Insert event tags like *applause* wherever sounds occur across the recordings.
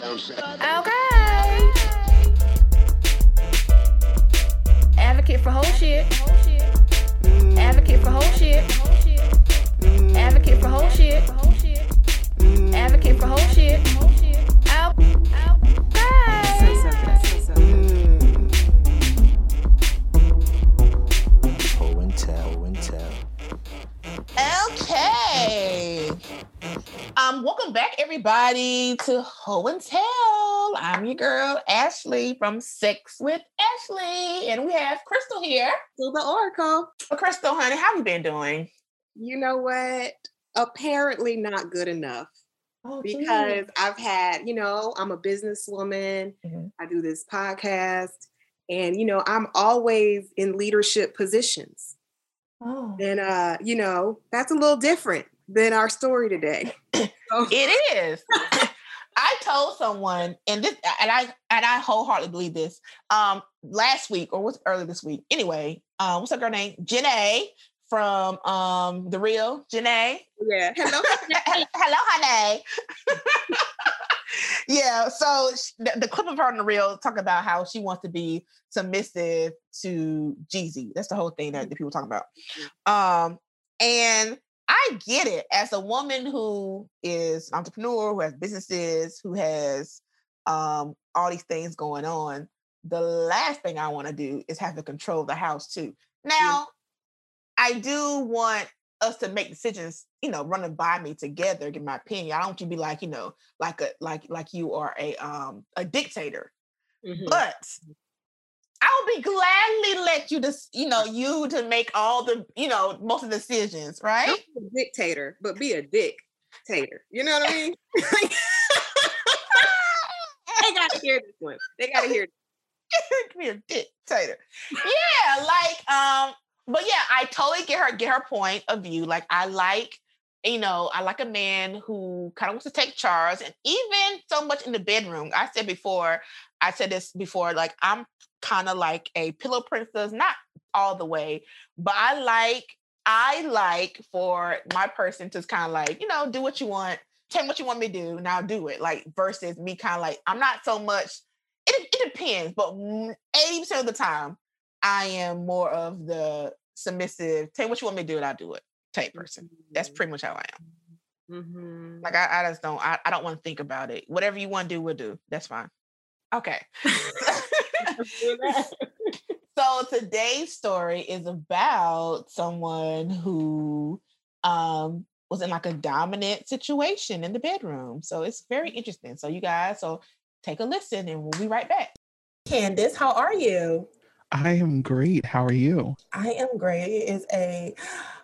Okay. Advocate for whole shit. Advocate for whole shit. Advocate for whole shit. Advocate for whole shit. Out. Ho and tell, ho and tell. Okay. Um, welcome back, everybody, to Ho and Tell. I'm your girl Ashley from Sex with Ashley, and we have Crystal here. to the Oracle. Well, Crystal, honey, how have you been doing? You know what? Apparently not good enough Oh, because I've had, you know, I'm a businesswoman. Mhm. I do this podcast, and you know, I'm always in leadership positions. oh. And uh, you know, that's a little different than our story today. *coughs* So, it is. *coughs* I told someone, and this, and I, and I wholeheartedly believe this. Um, last week or was early this week? Anyway, um, what's her girl name? Janae from um the real Janae. yeah. Hello. *laughs* Hello, honey. *laughs* yeah. So sh- the, the clip of her on the real talk about how she wants to be submissive to Jeezy. That's the whole thing that the people talk about. Um, and I get it as a woman who is an entrepreneur, who has businesses, who has um all these things going on. The last thing I want to do is have to control the house too. Now, I do want us to make decisions, you know, running by me together, give my opinion. I don't want you to be like, you know, like a like like you are a um a dictator. Mhm. But I'll be gladly let you just, you know, you to make all the, you know, most of the decisions, right? Don't be a dictator, but be a dictator. You know what I mean? *laughs* they gotta hear this one. They gotta hear. *laughs* be a dictator. Yeah, like um, but yeah, I totally get her get her point of view. Like I like, you know, I like a man who kind of wants to take charge, and even so much in the bedroom. I said before, I said this before, like I'm kind of like a pillow princess, not all the way, but I like I like for my person to kind of like, you know, do what you want, tell me what you want me to do, and I'll do it. Like versus me kind of like, I'm not so much, it, it depends, but 80% of the time, I am more of the submissive, tell me what you want me to do, and I'll do it type person. That's pretty much how I am. Mhm. Like I, I just don't, I, I don't want to think about it. Whatever you want to do, we'll do. That's fine. Okay. *laughs* *laughs* so today's story is about someone who um was in like a dominant situation in the bedroom. So it's very interesting. So you guys, so take a listen and we'll be right back. Candace, how are you? I am great. How are you? I am great. It is a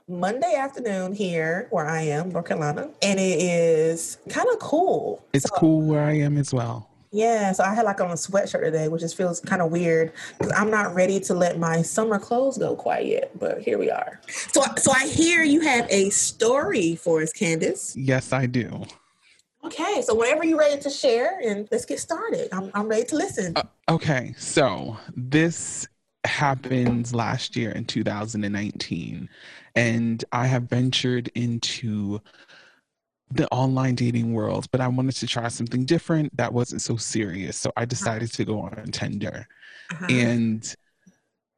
Monday afternoon here where I am, North Carolina, and it is kind of cool. It's So- cool where I am as well. Yeah, so I had like on a sweatshirt today, which just feels kind of weird because I'm not ready to let my summer clothes go quite yet. But here we are. So, so I hear you have a story for us, Candace. Yes, I do. Okay, so whenever you're ready to share, and let's get started. I'm I'm ready to listen. Uh, okay, so this happened last year in 2019, and I have ventured into the online dating world, but I wanted to try something different that wasn't so serious. So I decided to go on Tinder. Uh-huh. and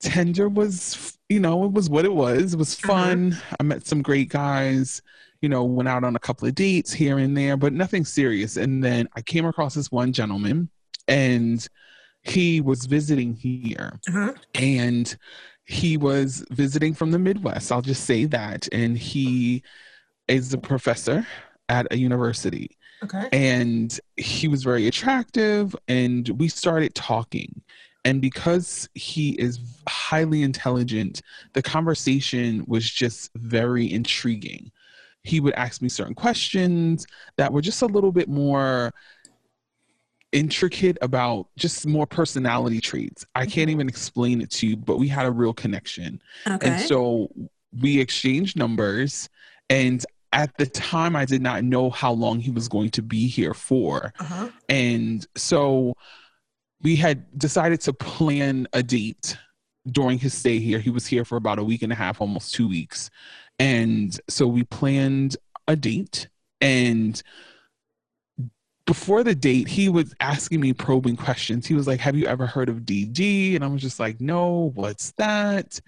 Tinder was, you know, it was what it was. It was Uh-huh. fun. I met some great guys, you know, went out on a couple of dates here and there, but nothing serious. And then I came across this one gentleman and he was visiting here Uh-huh. and he was visiting from the Midwest. I'll just say that. And he is a professor at a university Okay. and he was very attractive and we started talking and because he is highly intelligent the conversation was just very intriguing he would ask me certain questions that were just a little bit more intricate about just more personality traits i can't Mhm. even explain it to you but we had a real connection Okay. and so we exchanged numbers. And at the time, I did not know how long he was going to be here for. uh-huh. And so we had decided to plan a date during his stay here. He was here for about a week and a half, almost two weeks. And so we planned a date and before the date, he was asking me probing questions. He was like, Have you ever heard of DD? And I was just like, No, what's that?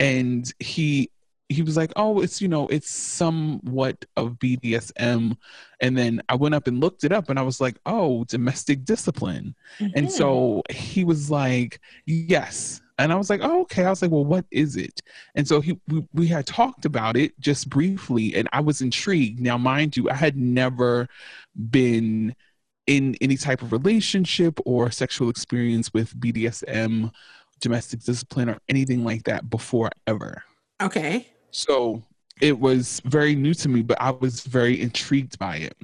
And he he was like, Oh, it's you know, it's somewhat of BDSM. And then I went up and looked it up and I was like, Oh, domestic discipline. And so mm-hmm. he was like, Yes. And I was like, oh, okay. I was like, well, what is it? And so he we, we had talked about it just briefly, and I was intrigued. Now, mind you, I had never been in any type of relationship or sexual experience with BDSM, domestic discipline, or anything like that before ever. Okay. So it was very new to me, but I was very intrigued by it.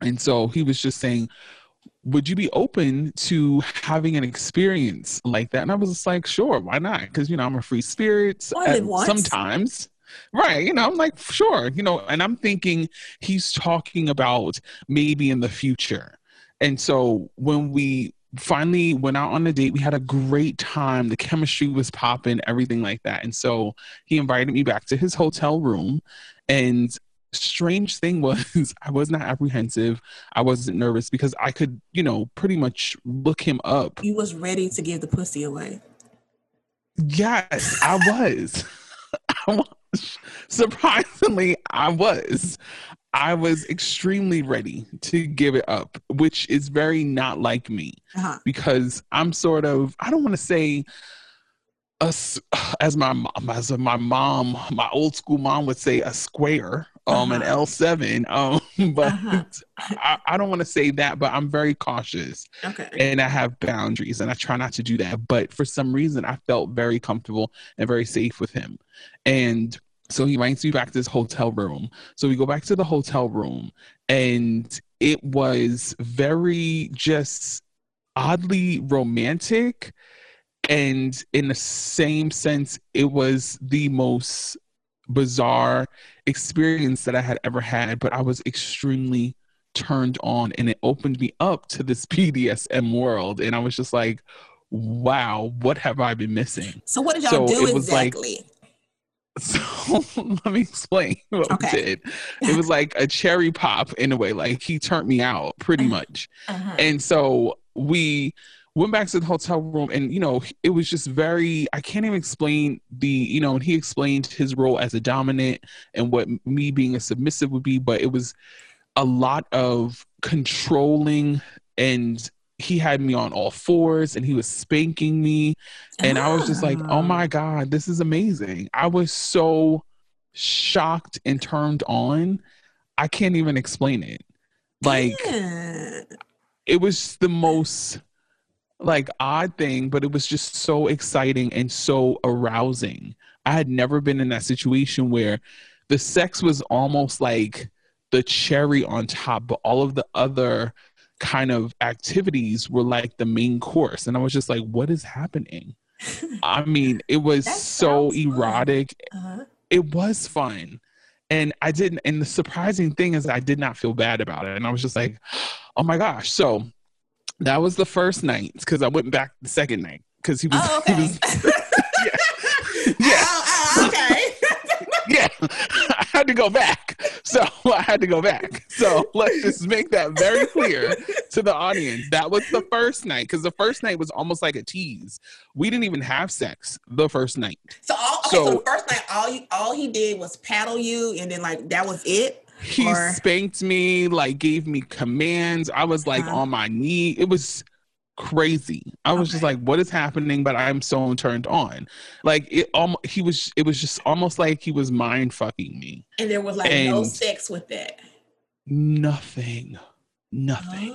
And so he was just saying, would you be open to having an experience like that? And I was just like, sure, why not? Because you know, I'm a free spirit. At- Sometimes. Right, you know, I'm like, sure, you know, and I'm thinking he's talking about maybe in the future. And so when we finally went out on a date, we had a great time. The chemistry was popping, everything like that. And so he invited me back to his hotel room. And strange thing *laughs* was, I was not apprehensive. I wasn't nervous because I could, you know, pretty much look him up. You was ready to give the pussy away. Yes, I was. *laughs* I was. Surprisingly, I was. I was extremely ready to give it up, which is very not like me Uh-huh. because I'm sort of I don't want to say us *sighs* as my mom as my mom my old school mom would say a square um an Uh-huh. L7 *laughs* um but Uh-huh. I, I don't want to say that but I'm very cautious Okay. and I have boundaries and I try not to do that. But for some reason, I felt very comfortable and very safe with him. And so he invites me back to his hotel room. So we go back to the hotel room, and it was very just oddly romantic. And in the same sense, it was the most bizarre experience that I had ever had, but I was extremely turned on and it opened me up to this *laughs* BDSM world. And I was just like, wow, what have I been missing? So what did y'all So do was like- exactly? So *laughs* let me explain what Okay. we did. It was like a cherry pop in a way, like he turned me out pretty much. Uh-huh. And so we went back to the hotel room and you know it was just very i can't even explain the you know and he explained his role as a dominant and what me being a submissive would be but it was a lot of controlling and he had me on all fours and he was spanking me and i was just like oh Ah. my god this is amazing i was so shocked and turned on i can't even explain it like Yeah. it was the most like odd thing, but it was just so exciting and so arousing. I had never been in that situation where the sex was almost like the cherry on top, but all of the other kind of activities were like the main course. And I was just like, what is happening? *laughs* I mean, it was so erotic. Uh-huh. It was fun. And I didn't, and the surprising thing is, I did not feel bad about it. And I was just like, *gasps* oh my gosh. So that was the first night because I went back the second night because he was, Oh, he okay. *laughs* was *laughs* yeah. Oh, oh, okay. yeah, I had to go back. So *laughs* I had to go back. So let's just make that very clear to the audience. That was the first night because the first night was almost like a tease. We didn't even have sex the first night. So all okay, so, So- the first night, all you all he did was paddle you, and then like that was it. He Or- spanked me, like gave me commands. I was like Uh-huh. on my knee. It was crazy. I was just like, what is happening? But I'm so turned on. Like it almost he was it was just almost like he was mind fucking me. And there was like no sex with that. Nothing. Nothing.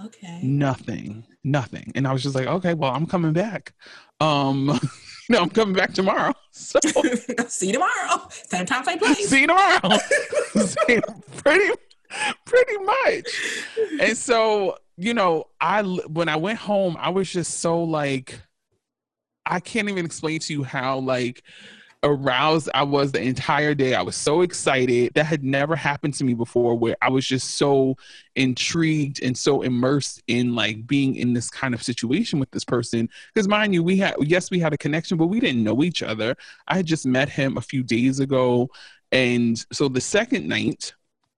Oh, okay. nothing nothing and i was just like okay well i'm coming back um *laughs* no i'm coming back tomorrow *laughs* so *laughs* See you tomorrow. Same time, same place. see you tomorrow See, pretty pretty much and so you know i when i went home i was just so like i can't even explain to you how like aroused I was the entire day. I was so excited. That had never happened to me before where I was just so intrigued and so immersed in like being in this kind of situation with this person. Because mind you, we had yes, we had a connection, but we didn't know each other. I had just met him a few days ago. And so the second night,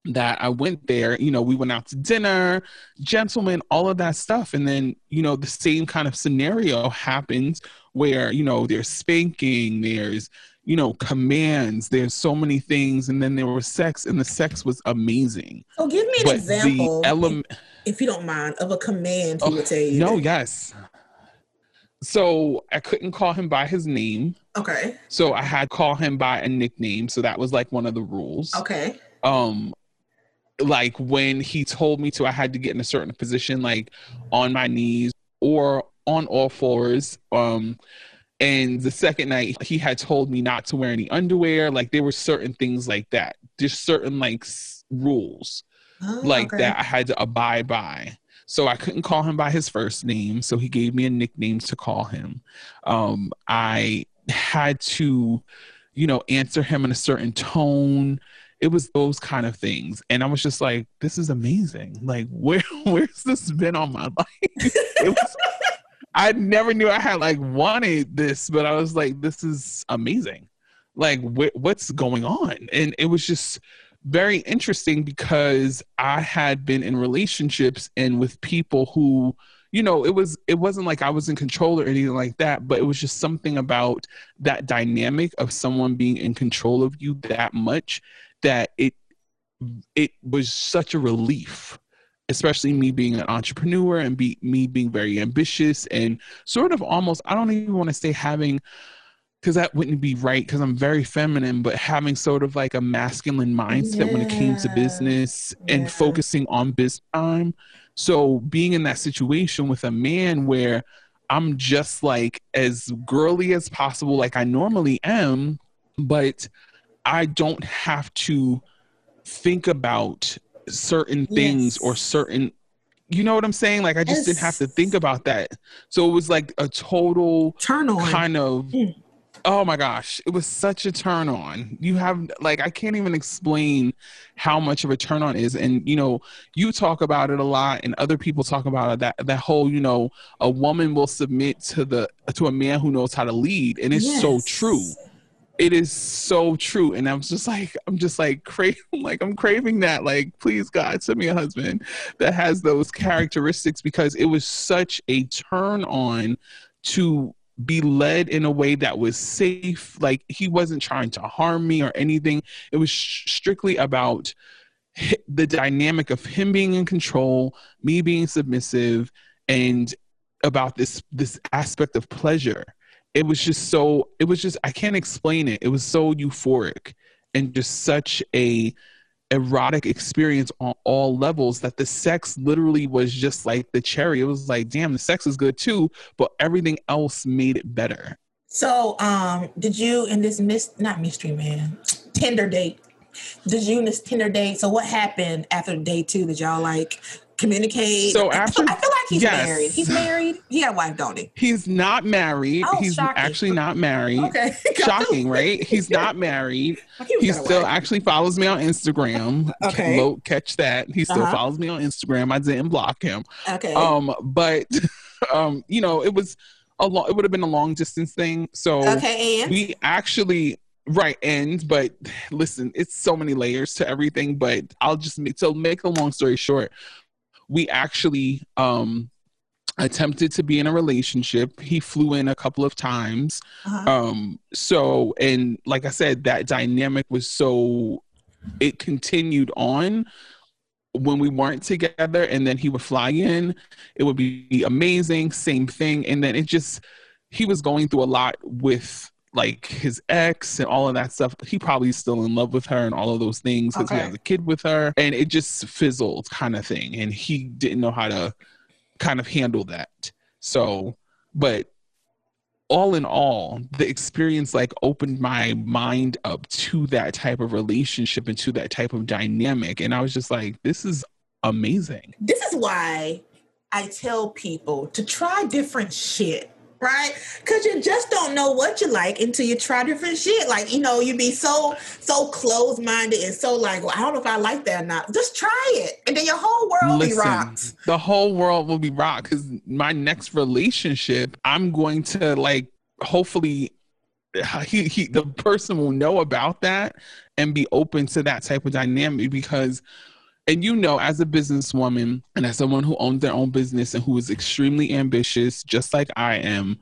that I went there, you know, we went out to dinner, gentlemen, all of that stuff. And then, you know, the same kind of scenario happens where, you know, there's spanking, there's, you know, commands, there's so many things. And then there was sex, and the sex was amazing. So give me an But example, element, if you don't mind, of a command he Oh, would you. no, yes. So I couldn't call him by his name. Okay. So I had to call him by a nickname. So that was like one of the rules. Okay. um like when he told me to i had to get in a certain position like on my knees or on all fours um and the second night he had told me not to wear any underwear like there were certain things like that there's certain like s- rules Oh, like okay. that i had to abide by so i couldn't call him by his first name so he gave me a nickname to call him um i had to you know answer him in a certain tone it was those kind of things. And i was just like this is amazing. Like *laughs* where where's this been all my *laughs* life? Was i never knew i had like wanted this but i was like this is amazing. Like wh- what's going on? And it was just very interesting because i had been in relationships and with people who you know it was it wasn't like i was in control or anything like that but it was just something about that dynamic of someone being in control of you that much that it it was such a relief especially me being an entrepreneur and be me being very ambitious and sort of almost i don't even want to say having because that wouldn't be right because i'm very feminine but having sort of like a masculine mindset when it came to business Yeah. and focusing on business time so being in that situation with a man where i'm just like as girly as possible like i normally am but I don't have to think about certain things or certain you know what I'm saying? Like I just didn't have to think about that. So it was like a total Turn on. kind of Mm. oh my gosh, it was such a turn on. You have like I can't even explain how much of a turn on is. And you know, you talk about it a lot and other people talk about it that that whole, you know, a woman will submit to the to a man who knows how to lead. And it's so true it is so true and i'm just like i'm just like craving *laughs* like i'm craving that like please god send me a husband that has those characteristics because it was such a turn on to be led in a way that was safe like he wasn't trying to harm me or anything. It was strictly about the dynamic of him being in control me being submissive and about this this aspect of pleasure it was just so it was just i can't explain it it was so euphoric and just such a erotic experience on all levels that the sex literally was just like the cherry it was like damn the sex is good too but everything else made it better So, um, did you in this mis not mystery man Tinder date? Did you in this Tinder date? So, what happened after day two? Did y'all like communicate? So I feel- after- I feel like he's yes. married. He's married. He got a wife, don't he? he's not married Oh, he's shocking. actually not married Okay, *laughs* shocking right *laughs* he's not married He he still actually follows me on instagram *laughs* Okay. Catch that he still Uh-huh. follows me on instagram i didn't block him okay. um but um you know it was a long it would have been a long distance thing so okay, and we actually right end but *sighs* listen it's so many layers to everything but i'll just make so make a long story short we actually um attempted to be in a relationship. He flew in a couple of times. Uh-huh. um so and like i said that dynamic was so it continued on when we weren't together and then he would fly in. It would be amazing same thing. And then it just he was going through a lot with like his ex and all of that stuff he probably is still in love with her and all of those things because Okay. he has a kid with her and it just fizzled kind of thing and he didn't know how to kind of handle that so but all in all, the experience like opened my mind up to that type of relationship and to that type of dynamic. And I was just like, this is amazing. this is why I tell people to try different shit, right? Because you just don't know what you like until you try different shit. Like, you know, you'd be so, so closed minded and so like, well, I don't know if I like that or not. Just try it. And then your whole world will be rocked. the whole world will be rocked because my next relationship, I'm going to like hopefully uh, he, he the person will know about that and be open to that type of dynamic because and you know as a businesswoman and as someone who owns their own business and who is extremely ambitious just like i am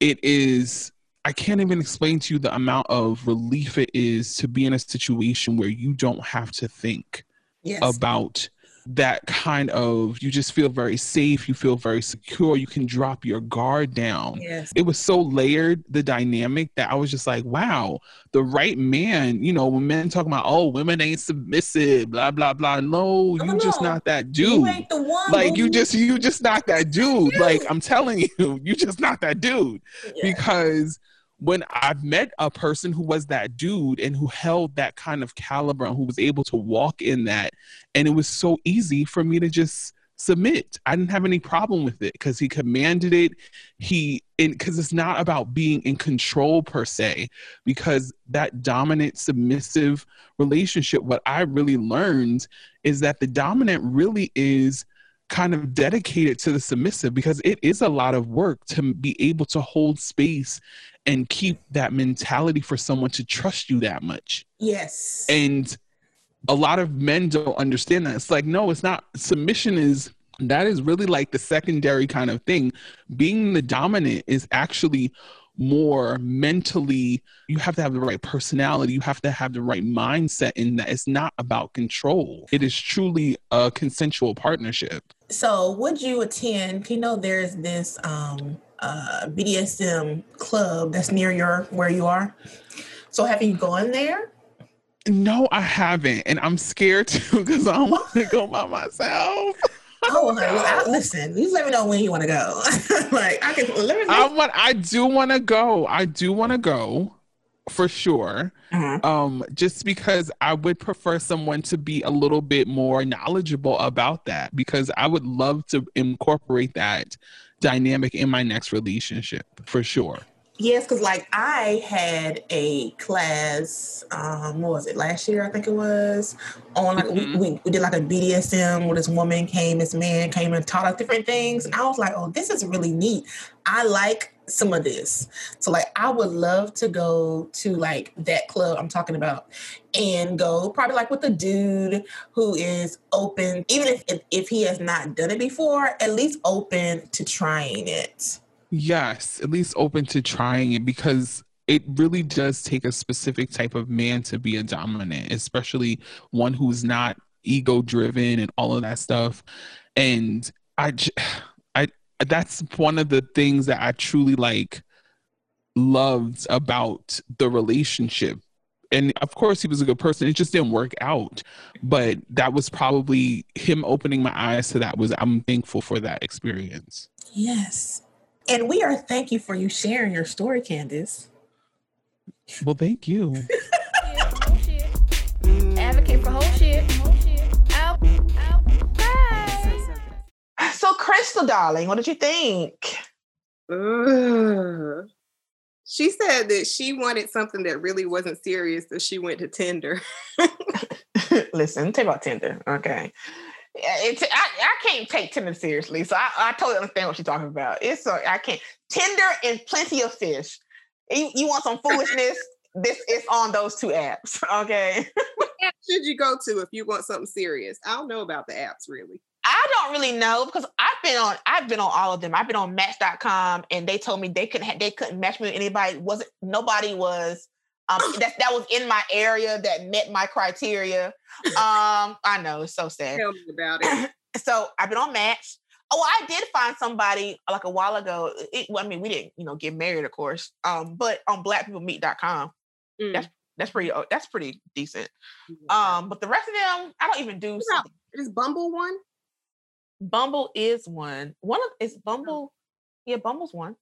it is i can't even explain to you the amount of relief it is to be in a situation where you don't have to think Yes. about that kind of you just feel very safe you feel very secure you can drop your guard down yes. it was so layered the dynamic that i was just like wow the right man you know when men talk about oh women ain't submissive blah blah blah no No, you just not that You dude ain't the one. like you just you just not that dude you. like i'm telling you *laughs* you just not that dude Yeah. because when I've met a person who was that dude and who held that kind of caliber and who was able to walk in that, and it was so easy for me to just submit. I didn't have any problem with it because he commanded it. He, because it's not about being in control per se, because that dominant submissive relationship, what I really learned is that the dominant really is kind of dedicated to the submissive because it is a lot of work to be able to hold space and keep that mentality for someone to trust you that much. yes. And a lot of men don't understand that. It's like, no, it's not. Submission is that is really like the secondary kind of thing. Being the dominant is actually more mentally, you have to have the right personality, you have to have the right mindset in that it's not about control. It is truly a consensual partnership. So, would you attend? You know, there's this um, uh, BDSM club that's near your where you are. So, have you gone there? No, I haven't, and I'm scared too because I don't *laughs* want to go by myself. Oh, I, listen. You let me know when you want to go. *laughs* like, I can let me I want. I do want to go. I do want to go, for sure. Uh-huh. Um, just because I would prefer someone to be a little bit more knowledgeable about that, because I would love to incorporate that dynamic in my next relationship, for sure. Yes, because like I had a class, um, what was it last year? I think it was on like Mhm. we, we, we did like a BDSM where this woman came, this man came and taught us different things, and I was like, oh, this is really neat. I like some of this, so like I would love to go to like that club I'm talking about, and go probably like with a dude who is open, even if if, if he has not done it before, at least open to trying it. Yes, at least open to trying it because it really does take a specific type of man to be a dominant, especially one who's not ego driven and all of that stuff. And I, *sighs* I, that's one of the things that I truly like loved about the relationship. And of course, he was a good person. It just didn't work out. But that was probably him opening my eyes to that. Was I'm thankful for that experience. Yes. And we are thank you for you sharing your story, Candace. Well, thank you. Advocate for whole shit. Out. Out. Bye. So, Crystal, darling, what did you think? Ugh. She said that she wanted something that really wasn't serious, so she went to Tinder. *laughs* *laughs* Listen, tell you about Tinder, okay? It's, I, I can't take Tinder seriously, so I, I totally understand what she's talking about. It's so I can't Tinder and plenty of fish. You, you want some foolishness? *laughs* this is on those two apps, *laughs* okay? what app should you go to if you want something serious? I don't know about the apps really. I don't really know because I've been on I've been on all of them. I've been on Match.com and they told me they couldn't ha- they couldn't match me with anybody. Wasn't nobody was um that that was in my area that met my criteria. Um, I know it's so sad. Tell me about it. *clears throat* so I've been on Match. Oh, I did find somebody like a while ago. It, well, I mean, we didn't, you know, get married, of course. Um, but on blackpeoplemeet.com, Mm. that's that's pretty. oh, That's pretty decent. Um, but the rest of them, I don't even do. Is Bumble one? Bumble is one. One of is Bumble. Yeah, Bumble's one.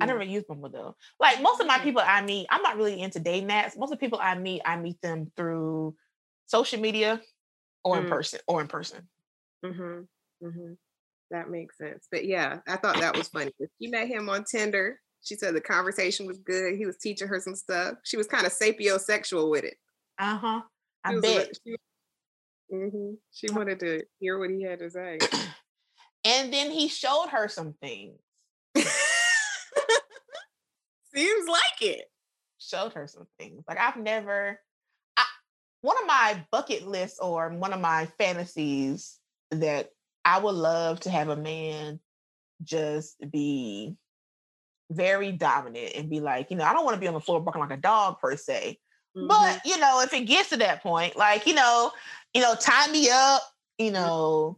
I never use Bumble though. Like most of my Mm. people I meet, I'm not really into dating apps. Most of the people I meet, I meet them through social media or in Mm. person or in person. Mm-hmm. Mm-hmm. That makes sense. But yeah, I thought that was funny. She met him on Tinder. She said the conversation was good. He was teaching her some stuff. She was kind of sapiosexual with it. Uh huh. I She was a bet. li- She, Mhm. she wanted to hear what he had to say. *coughs* And then he showed her some things. *laughs* Seems like it. showed her some things. Like I've never I, one of my bucket lists or one of my fantasies that I would love to have a man just be very dominant and be like, you know, I don't want to be on the floor barking like a dog per se. Mhm. But you know, if it gets to that point, like you know, you know, tie me up. You know,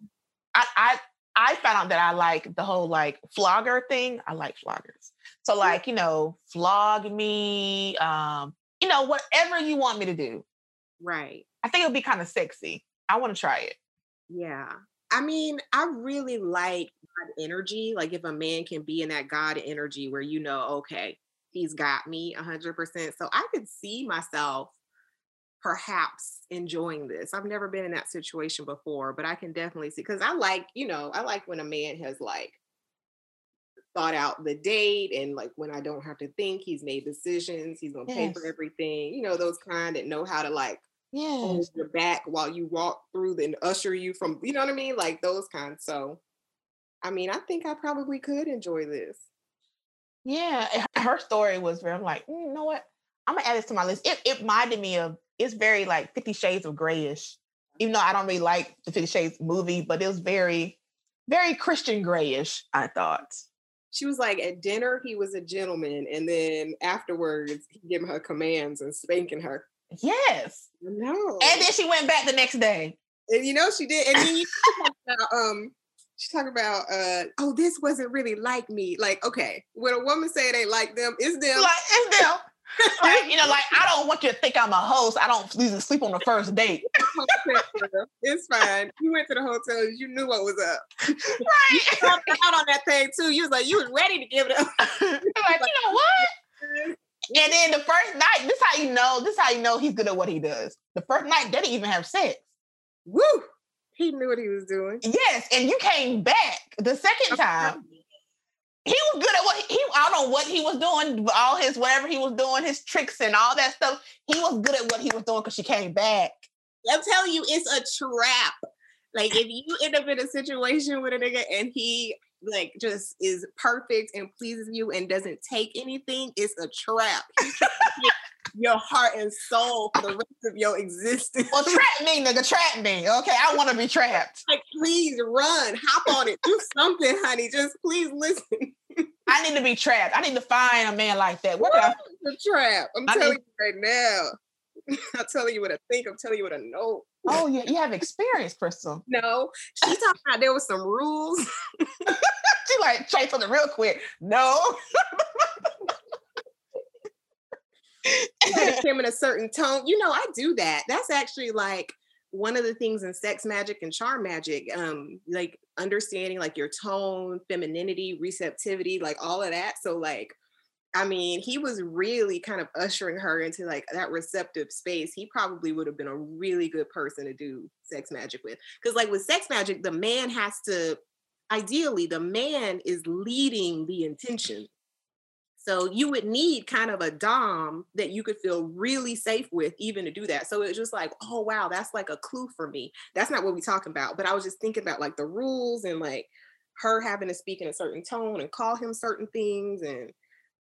I I I found out that I like the whole like flogger thing. I like floggers. So like you know, flog me. Um, you know, whatever you want me to do. right. I think it'll be kind of sexy. I want to try it. Yeah. I mean, I really like God energy. Like if a man can be in that God energy where you know, okay, he's got me 100%. So I could see myself perhaps enjoying this. I've never been in that situation before, but I can definitely see because I like, you know, I like when a man has like thought out the date and like when I don't have to think, he's made decisions, he's gonna pay for everything, you know, those kind that know how to like hold Yes. your back while you walk through and usher you from, you know what I mean? Like those kinds. So, I mean, I think I probably could enjoy this. Yeah. her- story was very. I'm like, "Mm, you know what? I'm gonna add this to my list. It it reminded me of. It's very like Fifty Shades of Grayish. Even though I don't really like the Fifty Shades movie, but it was very, very Christian Grayish. I thought. She was like, at dinner, he was a gentleman. And then afterwards, he giving her commands and spanking her. Yes. No. And then she went back the next day. And you know she did. And then you *laughs* talk about um she talked about uh oh this wasn't really like me. Like, okay, when a woman say it ain't like them, it's them. Like it's them. Like, you know, like I don't want you to think I'm a host. I don't usually sleep on the first date. *laughs* it's fine. You went to the hotel, you knew what was up. *laughs* Right. Jumped out on that thing too. You was like, you was ready to give it up. *laughs* like, you know what? And then the first night, this is how you know, this is how you know he's good at what he does. The first night, they didn't even have sex. Woo! He knew what he was doing. Yes, and you came back the second time. He was good at what he, I don't know what he was doing, all his whatever he was doing, his tricks and all that stuff. He was good at what he was doing because she came back. I'm telling you, it's a trap. Like if you end up in a situation with a nigga and he like just is perfect and pleases you and doesn't take anything, it's a trap. *laughs* He's trying to take your heart and soul for the rest of your existence. Well, trap me, nigga, trap me. Okay, I want to be trapped. like, please run, hop on it, do something, honey. Just please listen. I need to be trapped. I need to find a man like that. Can I a trap. I'm I telling mean- you right now. *laughs* I'm telling you what I think. I'm telling you what I know. Oh, yeah, you have experience, Crystal. No, she talking about there was some rules. *laughs* She like try something real quick. No. *laughs* *laughs* *laughs* him in a certain tone. You know, I do that. That's actually like one of the things in sex magic and charm magic. Um, like understanding like your tone, femininity, receptivity, like all of that. So like I mean, he was really kind of ushering her into like that receptive space. He probably would have been a really good person to do sex magic with. Because, like with sex magic, the man has to, ideally, the man is leading the intention. So you would need kind of a dom that you could feel really safe with, even to do that. So it's just like, oh wow, that's like a clue for me. That's not what we're talking about. But I was just thinking about like the rules and like her having to speak in a certain tone and call him certain things and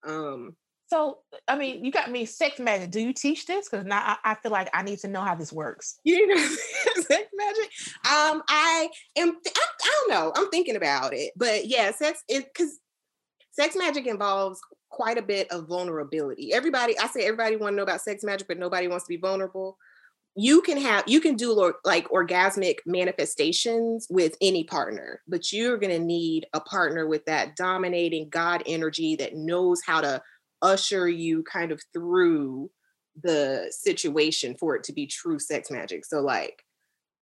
um So, I mean, you got me sex magic. Do you teach this? Because now I, I feel like I need to know how this works. you know *laughs* sex magic um i am I, I don't know i'm thinking about it but yeah sex it because sex magic involves quite a bit of vulnerability everybody i say everybody want to know about sex magic but nobody wants to be vulnerable you can have you can do like orgasmic manifestations with any partner but you're going to need a partner with that dominating god energy that knows how to usher you kind of through the situation for it to be true sex magic. So like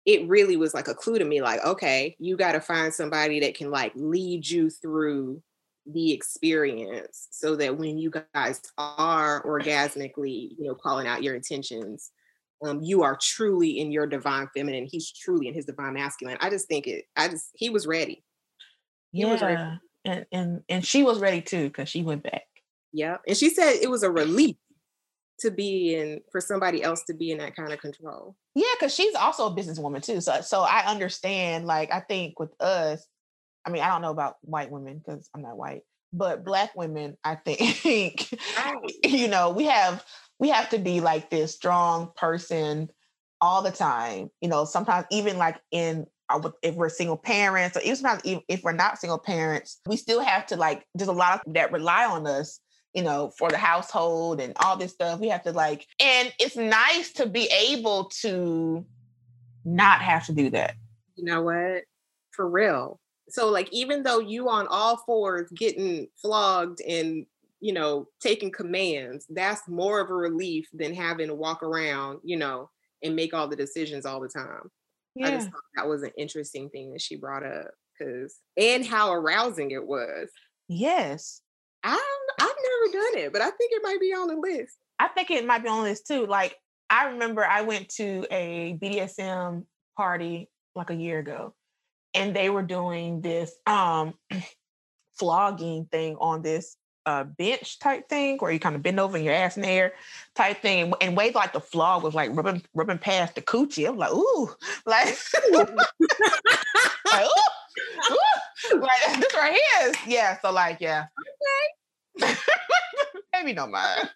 it really was like a clue to me like okay, you got to find somebody that can like lead you through the experience so that when you guys are orgasmically, you know, calling out your intentions, um, you are truly in your divine feminine. He's truly in his divine masculine. I just think it. I just he was ready. He was ready. And, and and she was ready too because she went back. Yeah, and she said it was a relief to be in for somebody else to be in that kind of control. Yeah, because she's also a businesswoman too. So so I understand. Like I think with us, I mean, I don't know about white women because I'm not white, but black women, I think, *laughs* you know, we have we have to be like this strong person all the time. You know, sometimes even like in uh, if we're single parents, or even sometimes even if we're not single parents, we still have to like. There's a lot of that rely on us. You know, for the household and all this stuff, we have to like, and it's nice to be able to not have to do that. You know what? For real. So like even though you on all fours getting flogged and you know taking commands, that's more of a relief than having to walk around, you know, and make all the decisions all the time. Yeah. I just thought that was an interesting thing that she brought up because and how arousing it was. Yes. I I've never done it, but I think it might be on the list. I think it might be on this too. Like I remember I went to a BDSM party like a year ago and they were doing this um *clears throat* flogging thing on this uh bench type thing where you kind of bend over in your ass in the air type thing and, and way like the flog was like rubbing rubbing past the coochie. I'm like, ooh, *laughs* like, *laughs* like ooh, ooh, *laughs* like this right here is yeah. So like yeah. Okay. Maybe don't mind.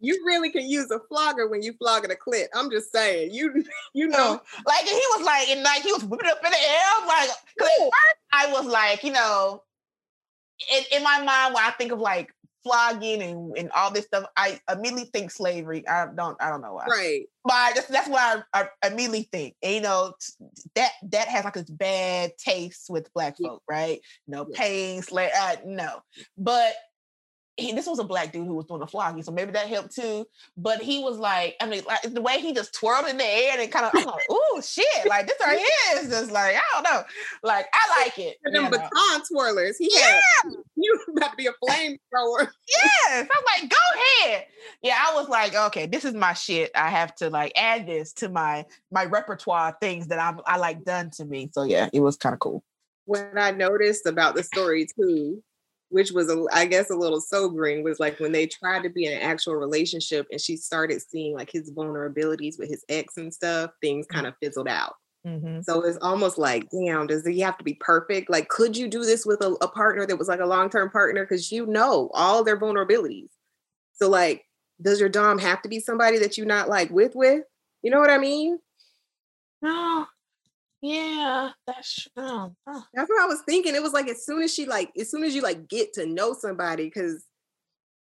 You really can use a flogger when you flogging a clit. I'm just saying. You *laughs* you know. know, like he was like, and like he was whipping up in the air. I'm like, 'cause at first I was like, you know, in, in my mind when I think of like flogging and, and all this stuff, I immediately think slavery. I don't, I don't know why, Right. but I just, that's what I, I immediately think. And, you know, that that has like this bad taste with black folk, right? No Yeah. pain, slave, uh, no. But he, this was a black dude who was doing the flogging, so maybe that helped too. But he was like, I mean, like the way he just twirled in the air and kind of, I'm like, oh shit, like this right *laughs* here is just like, I don't know, like I like it. And them know. baton twirlers. He had you *laughs* about to be a flamethrower. *laughs* Yes, I'm like, go ahead. Yeah, I was like, okay, this is my shit. I have to like add this to my my repertoire of things that I'm I like done to me. So yeah, it was kind of cool. What I noticed about the story too, which was a, I guess a little sobering, was like when they tried to be in an actual relationship and she started seeing like his vulnerabilities with his ex and stuff, things kind of fizzled out. Mm-hmm. So it's almost like, damn, does he have to be perfect? Like, could you do this with a, a partner that was like a long term partner? Because you know all their vulnerabilities. So, like, does your Dom have to be somebody that you're not like with with? You know what I mean? No, yeah, that's um, oh, That's what I was thinking. It was like as soon as she like, as soon as you like get to know somebody, because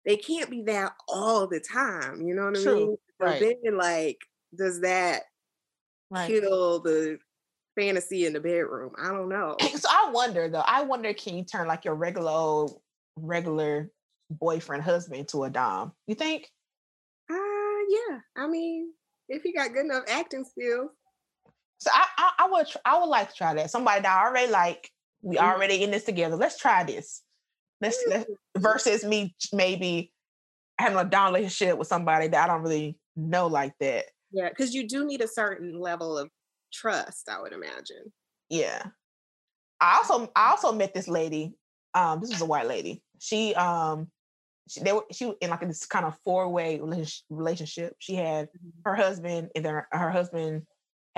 they can't be that all the time. You know what I mean? So right. then, like, does that right. kill the fantasy in the bedroom? I don't know. So I wonder though. I wonder, can you turn like your regular old regular boyfriend husband to a dom? You think? Uh yeah. I mean, if he got good enough acting skills. I, I, would, I would like to try that. Somebody that I already like. We Mhm. already in this together. Let's try this. Let's, let's versus me maybe having a dom relationship with somebody that I don't really know like that. Yeah, because you do need a certain level of trust, I would imagine. Yeah. I also, I also met this lady. Um, this was a white lady. She, um, she, they were, she was in like this kind of four way relationship. She had her husband, and then her husband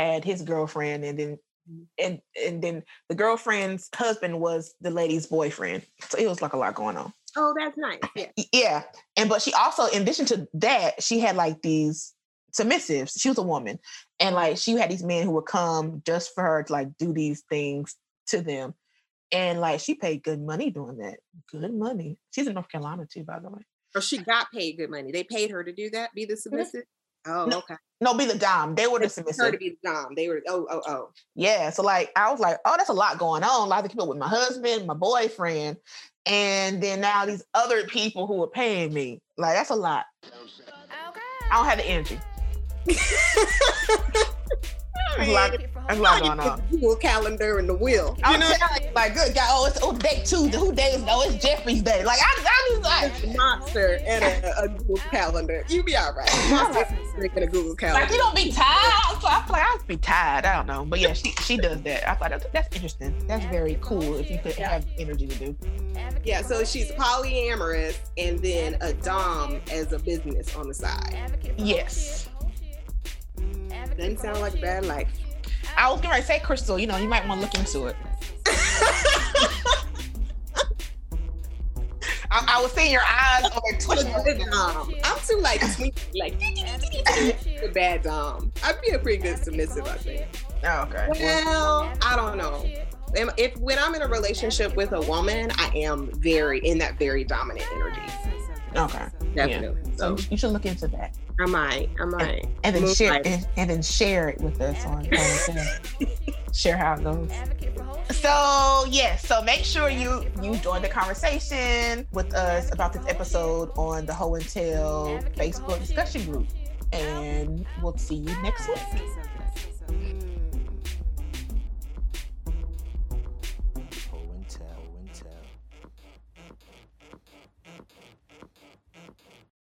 had his girlfriend, and then Mhm. and and then the girlfriend's husband was the lady's boyfriend. So it was like a lot going on. Oh, that's nice. Yeah. Yeah. And but she also, in addition to that, she had like these submissives. She was a woman. And like she had these men who would come just for her to like do these things to them. And like she paid good money doing that. Good money. She's in North Carolina too, by the way. Or she got paid good money. They paid her to do that, be the submissive. Oh, No, okay. No, be the dom. They were They the paid her to be the dom. They were oh oh oh. Yeah. So like I was like, oh, that's a lot going on. A lot of people with my husband, my boyfriend, and then now these other people who are paying me. Like that's a lot. Okay. I don't have the energy. *laughs* *laughs* There's a lot, there's a lot going on. the Google calendar and the wheel. You I'm know, telling you, like, good God, oh, it's oh, day Tuesday. Who day is? Oh, it's Jeffrey's day. Like, I, I was like, It's a monster and a, a Google calendar. You be all right. *laughs* Monster drinking a Google calendar. like you don't be tired. So I feel like I'd be tired. I don't know, but yeah, she she does that. I thought that's, that's interesting. That's very cool if you could have energy to do. Yeah, so she's polyamorous and then a dom as a business on the side. Yes. Doesn't sound like bad life. I was gonna say, Crystal. You know, you might want to look into it. *laughs* I, I was seeing your eyes I'm a twitching. dom. I'm too like sweet, like *laughs* the bad dom. I'd be a pretty good submissive, I think. Oh, okay. Well, I don't know. If when I'm in a relationship with a woman, I am very in that very dominant energy. Okay. Definitely. So So you should look into that. I might, I might. And then Move share like- and, and then share it with us on on- *laughs* share how it goes. Advocate for whole shit. So yes, so make sure you you join the conversation with us about this episode on the Ho and Tell Facebook discussion group. And we'll see you next week.